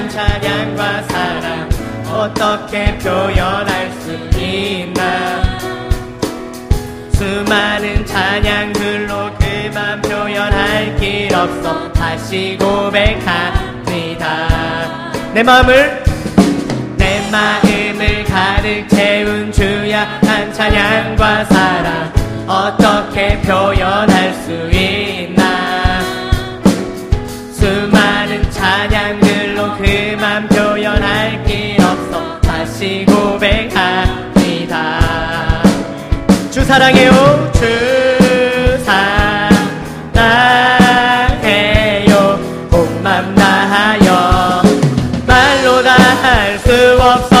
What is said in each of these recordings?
향한 찬양과 사랑 어떻게 표현할 수 있나? 수많은 찬양들로 그만 표현할 길 없어 다시 고백합니다. 내 마음을 내 마음을 가득 채운 주야 한 찬양과 사랑 어떻게 표현할 수 있나 다시 고백합니다. 주 사랑해요 주 사랑해요. 온맘 다하여 말로 다 할 수 없어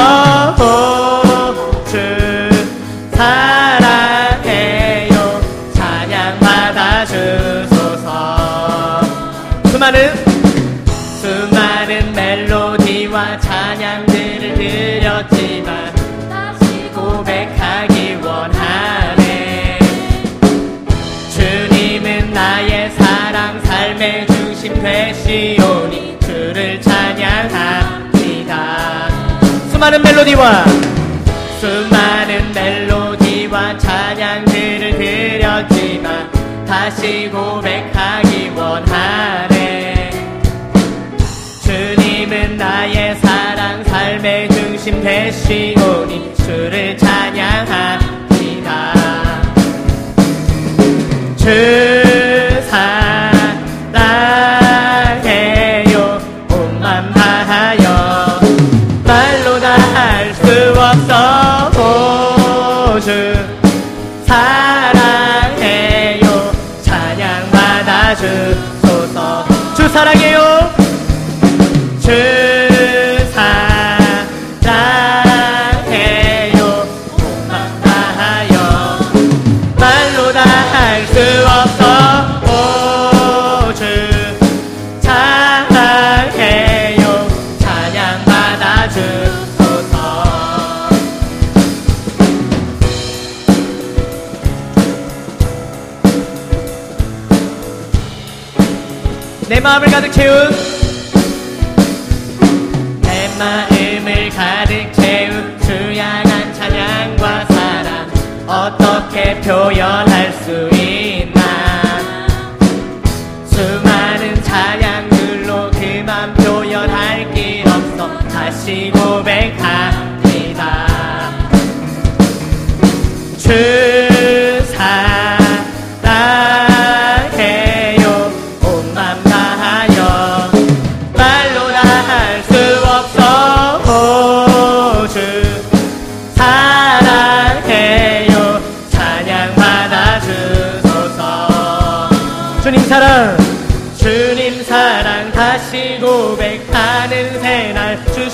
멜로디와 수많은 멜로디와 찬양들을 드렸지만 다시 고백하기 원하네. 주님은 나의 사랑 삶의 중심 되시 사랑해요. 찬양 받아주소서. 내 마음을 가득 채운 내 마음을 가득 채운 주양한 찬양과 사랑. 어떻게 표현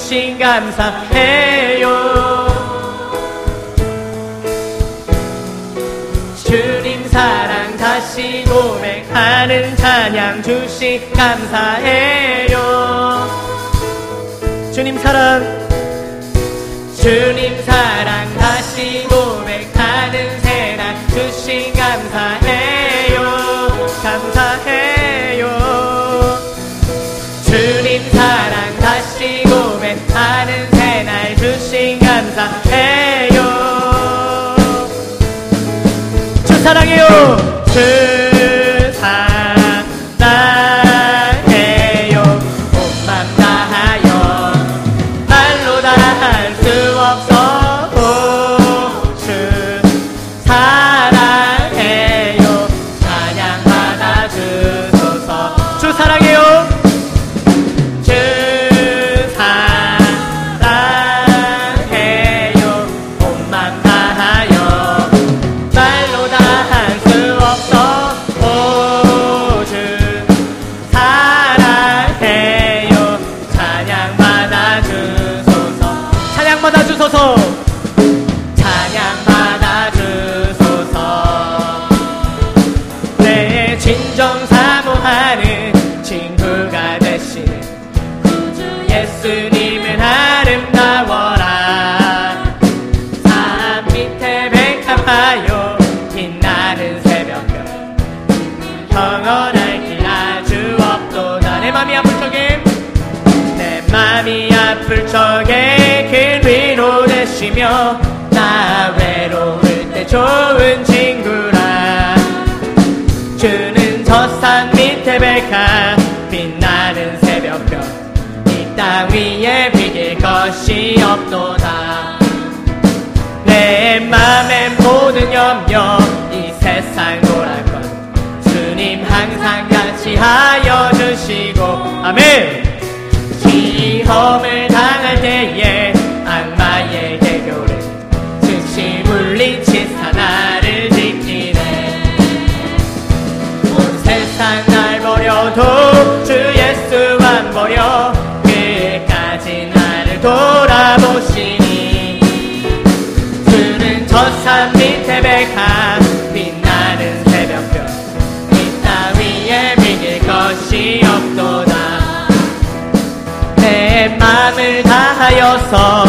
주신 감사해요. 주님 사랑 다시 고백하는 찬양 주시 감사해요. 주님 사랑. 주님 사랑 다시 고백하는 새날 주시 감사해요. 감사해 감사해요. 주 사랑해요. 주 백화 빛나는 새벽별 이 땅 위에 비길 것이 없도다. 내 맘의 모든 염려 이 세상 돌아갈 것 주님 항상 같이 하여 주시고 아멘. 시험을 당할 때에 다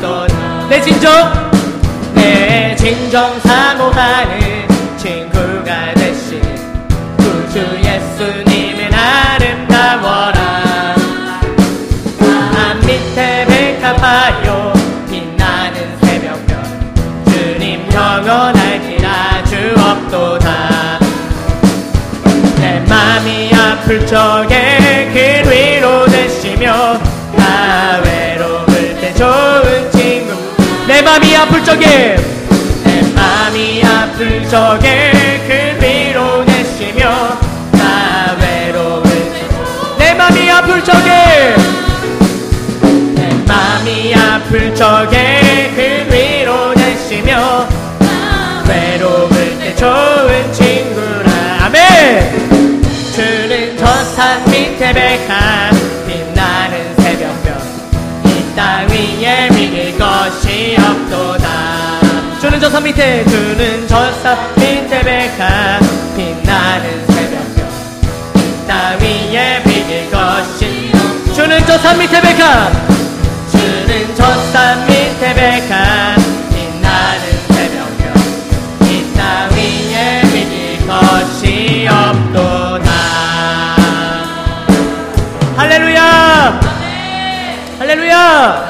없도다 내 진정 내 진정 사모하는 친구가 되신 구주 예수님은 아름다워라. 산 밑에 백합하여 빛나는 새벽별 주님 영원할지라 주 없도다 내 맘이 아플 적에 그 위로 되시며 적에 내 맘이 아플 적에 그 위로 되시며 나 외로울 때내 맘이 아플 적에 내 맘이 아플 적에 그 위로 되시며 외로울 때 좋은 친구라. 아멘. 주는 저산 밑에 백한 저산 밑에 주는 저산 밑에 백한 빛나는 이땅 위에 비길 것이 주는 저산 밑에 백한 주는 저산 밑에 것이 없도다. 할렐루야! 할렐루야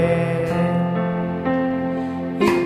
이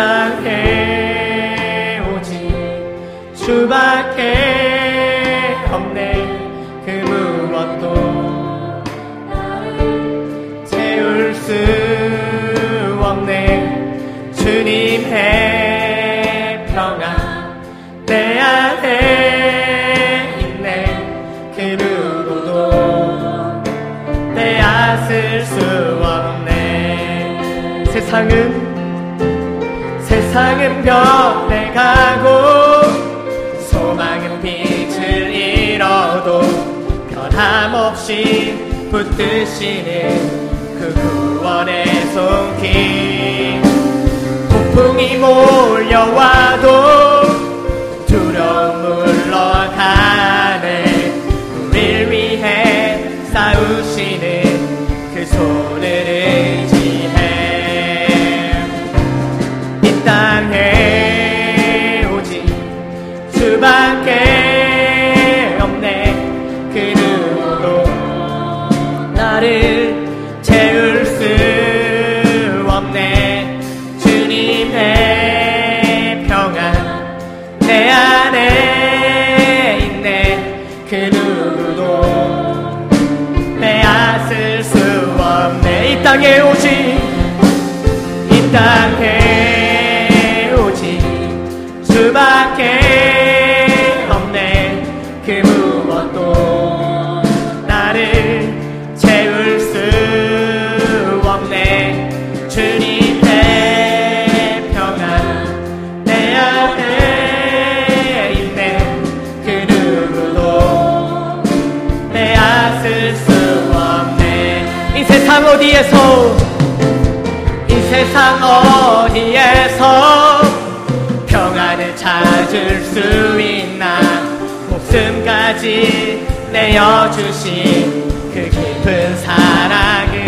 땅에 오직 주밖에 없네. 그 무엇도 채울 수 없네. 주님의 평안 내 안에 있네. 그 누구도 빼앗을 수 없네. 세상은 세상은 변해가고 소망은 빛을 잃어도 변함없이 없이 붙드시는 그 구원의 손길. 폭풍이 몰려와 채울 수 없네. 주님의 평안 내 안에 있네. 그 누구도 빼앗을 수 없네. 이 세상 어디에서? 이 세상 어디에서? 평안을 찾을 수 있나? 목숨까지 내어주신 그 깊은 사랑은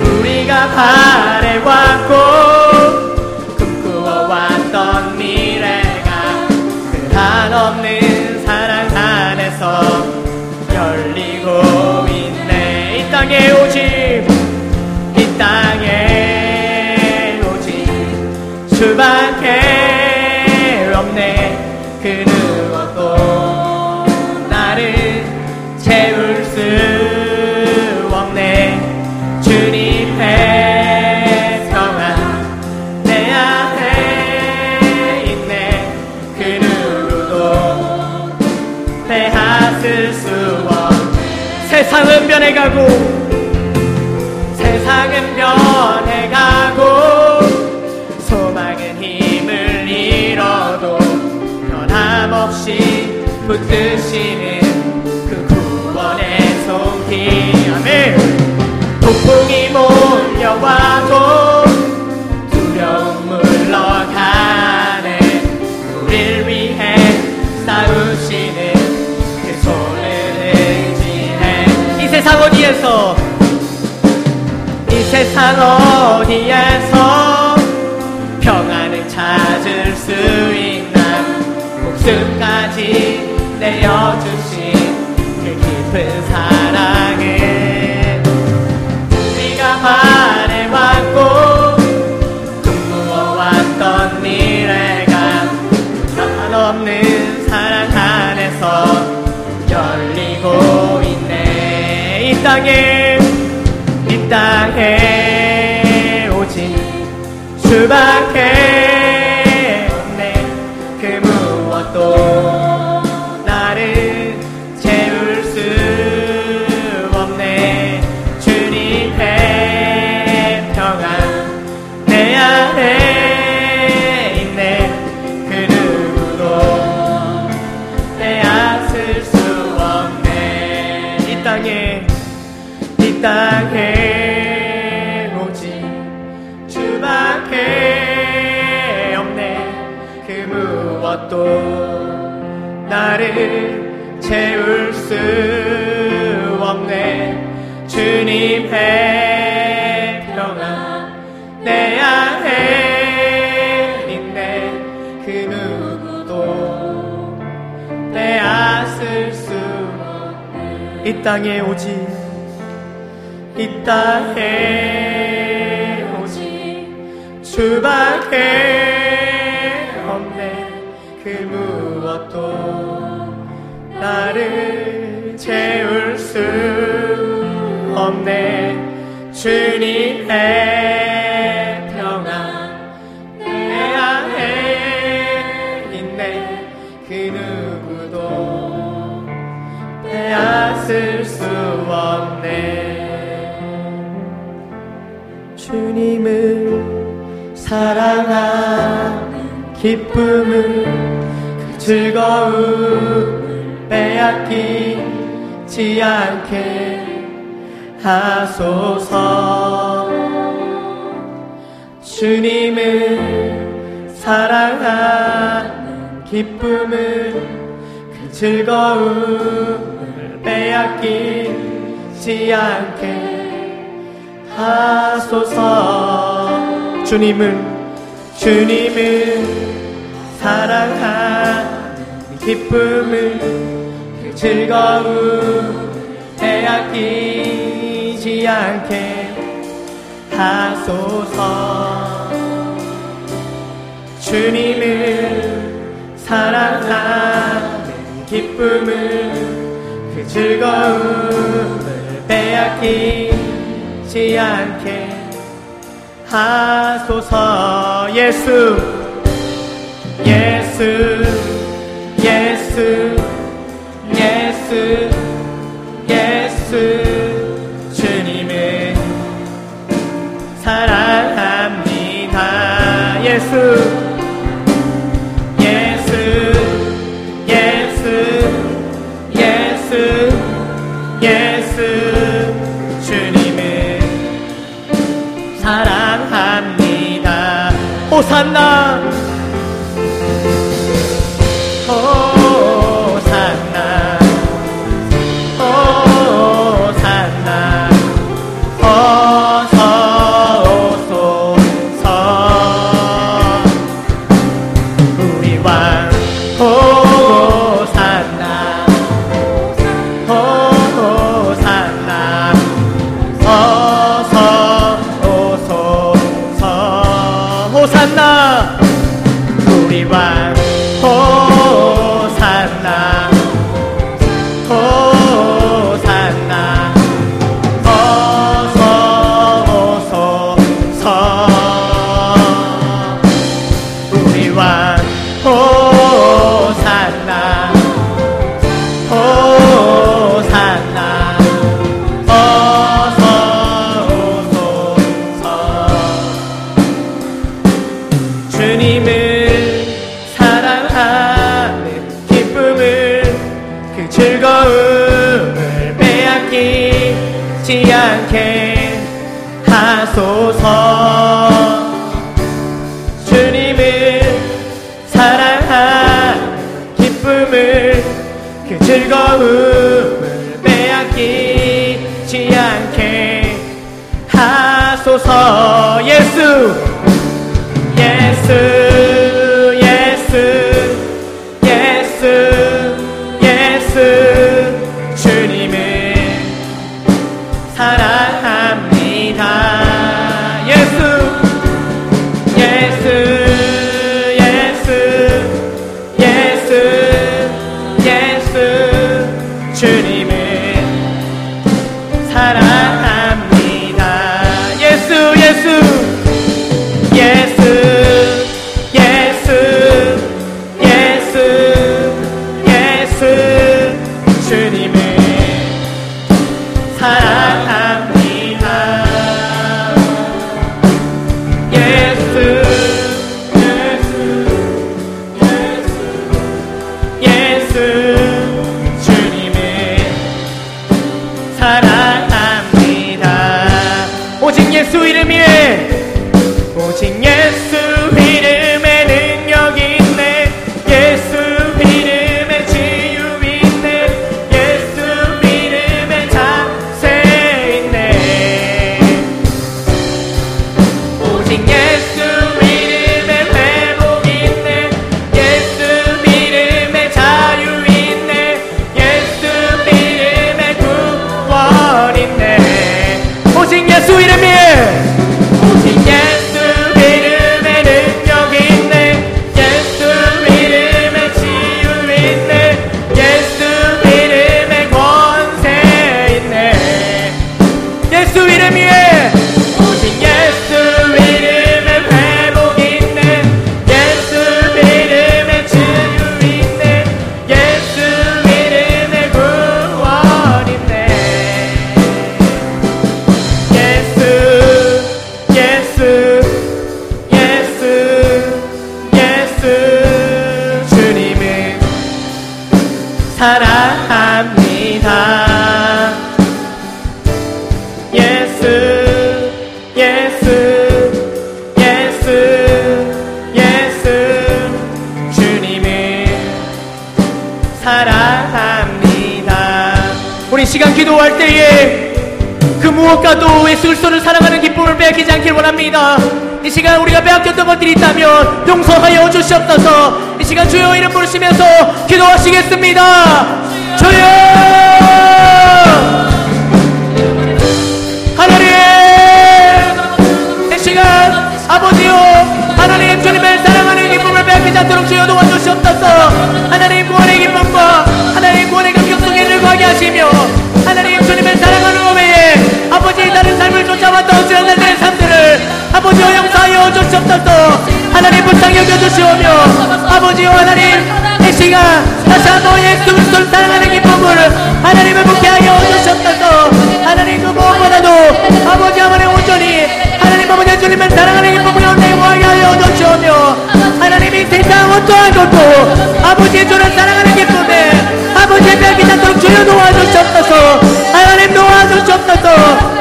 우리가 바래왔 세상 이 세상 어디에서 평안을 찾을 수 있나 목숨까지 내어주신 그 깊은 사랑을 우리가 바래왔고 꿈꾸어왔던 미래가 한없는 사랑 안에서 열리고 있네. 이 땅에 나를 채울 수 없네. 주님의 평안 내 안에 있네. 그 누구도 빼앗을 수 없네. 이 땅에 오직 이 땅에 오직 주밖에 없네. 그 무엇도 나를 채울 수 없네. 주님의 평안 내 안에 있네. 그 누구도 빼앗을 수 없네. 주님을 사랑 빼앗기지 않게 하소서. 주님을 사랑하는 기쁨을 그 즐거움을 빼앗기지 않게 하소서. 주님을 주님을 사랑하 기쁨을 그 즐거움 빼앗기지 않게 하소서. 주님을 사랑하는 기쁨을 그 즐거움을 빼앗기지 않게 하소서. 예수 예수. 예수 예수 예수 be wise. 그 즐거움을 빼앗기지 않게 하소서. 예수 예수. 이 시간 우리가 빼앗겼던 것들이 있다면 용서하여 주시옵소서. 이 시간 주여 이름 부르시면서 기도하시겠습니다. 주여 하나님 이 시간 아버지요 하나님 주님을 사랑하는 기쁨을 빼앗기지 않도록 주여 주시오며 아버지여 하나님 이 시간 다시 한번 예수 그리스도를 사랑하는 기쁨을 하나님을 묵게 하여 주시옵소서 하나님 그 무엇보다도 아버지 하나님 온전히 하나님 아버지 주님을 사랑하는 기쁨을 온전히 모하게 하여 주시오며 하나님 이 세상 어떠한 것도 아버지의 주를 사랑하는 기쁨에 아버지의 벽이 않도록 주여 도와주시옵소서 하나님 도와주시옵소서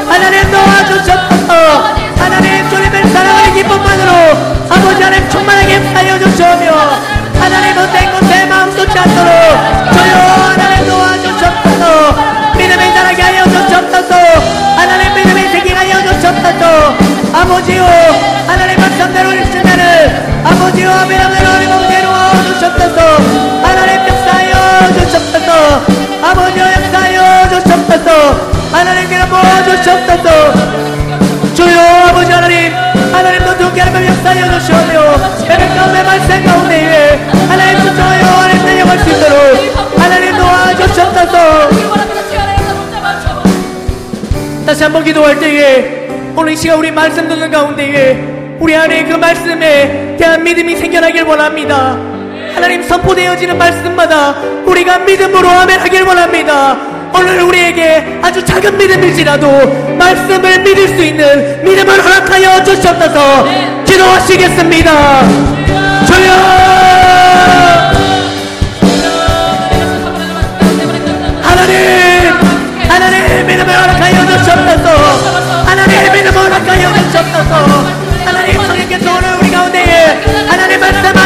하나님 도와주시옵소서 주시옵소서 주여 아버지 하나님 하나님도 두께 하나님 역사하여 주시오며 매일 가운데 말씀 가운데에 하나님 주셔요 하나님 내려갈 수 있도록 하나님 도와주시옵소서 다시 한번 기도할 때에 오늘 이 시간 우리 말씀 듣는 가운데에 우리 안에 그 말씀에 대한 믿음이 생겨나길 원합니다. 하나님 선포되어지는 말씀마다 우리가 믿음으로 아멘 하길 원합니다 오늘 우리에게 아주 작은 믿음일지라도 말씀을 믿을 수 있는 믿음을 허락하여 주시옵소서. 기도하시겠습니다. 주여! 하나님! 하나님 믿음을 허락하여 주시옵소서. 하나님 믿음을 허락하여 주시옵소서. 하나님 성령께서 오늘 우리 가운데에 하나님 말씀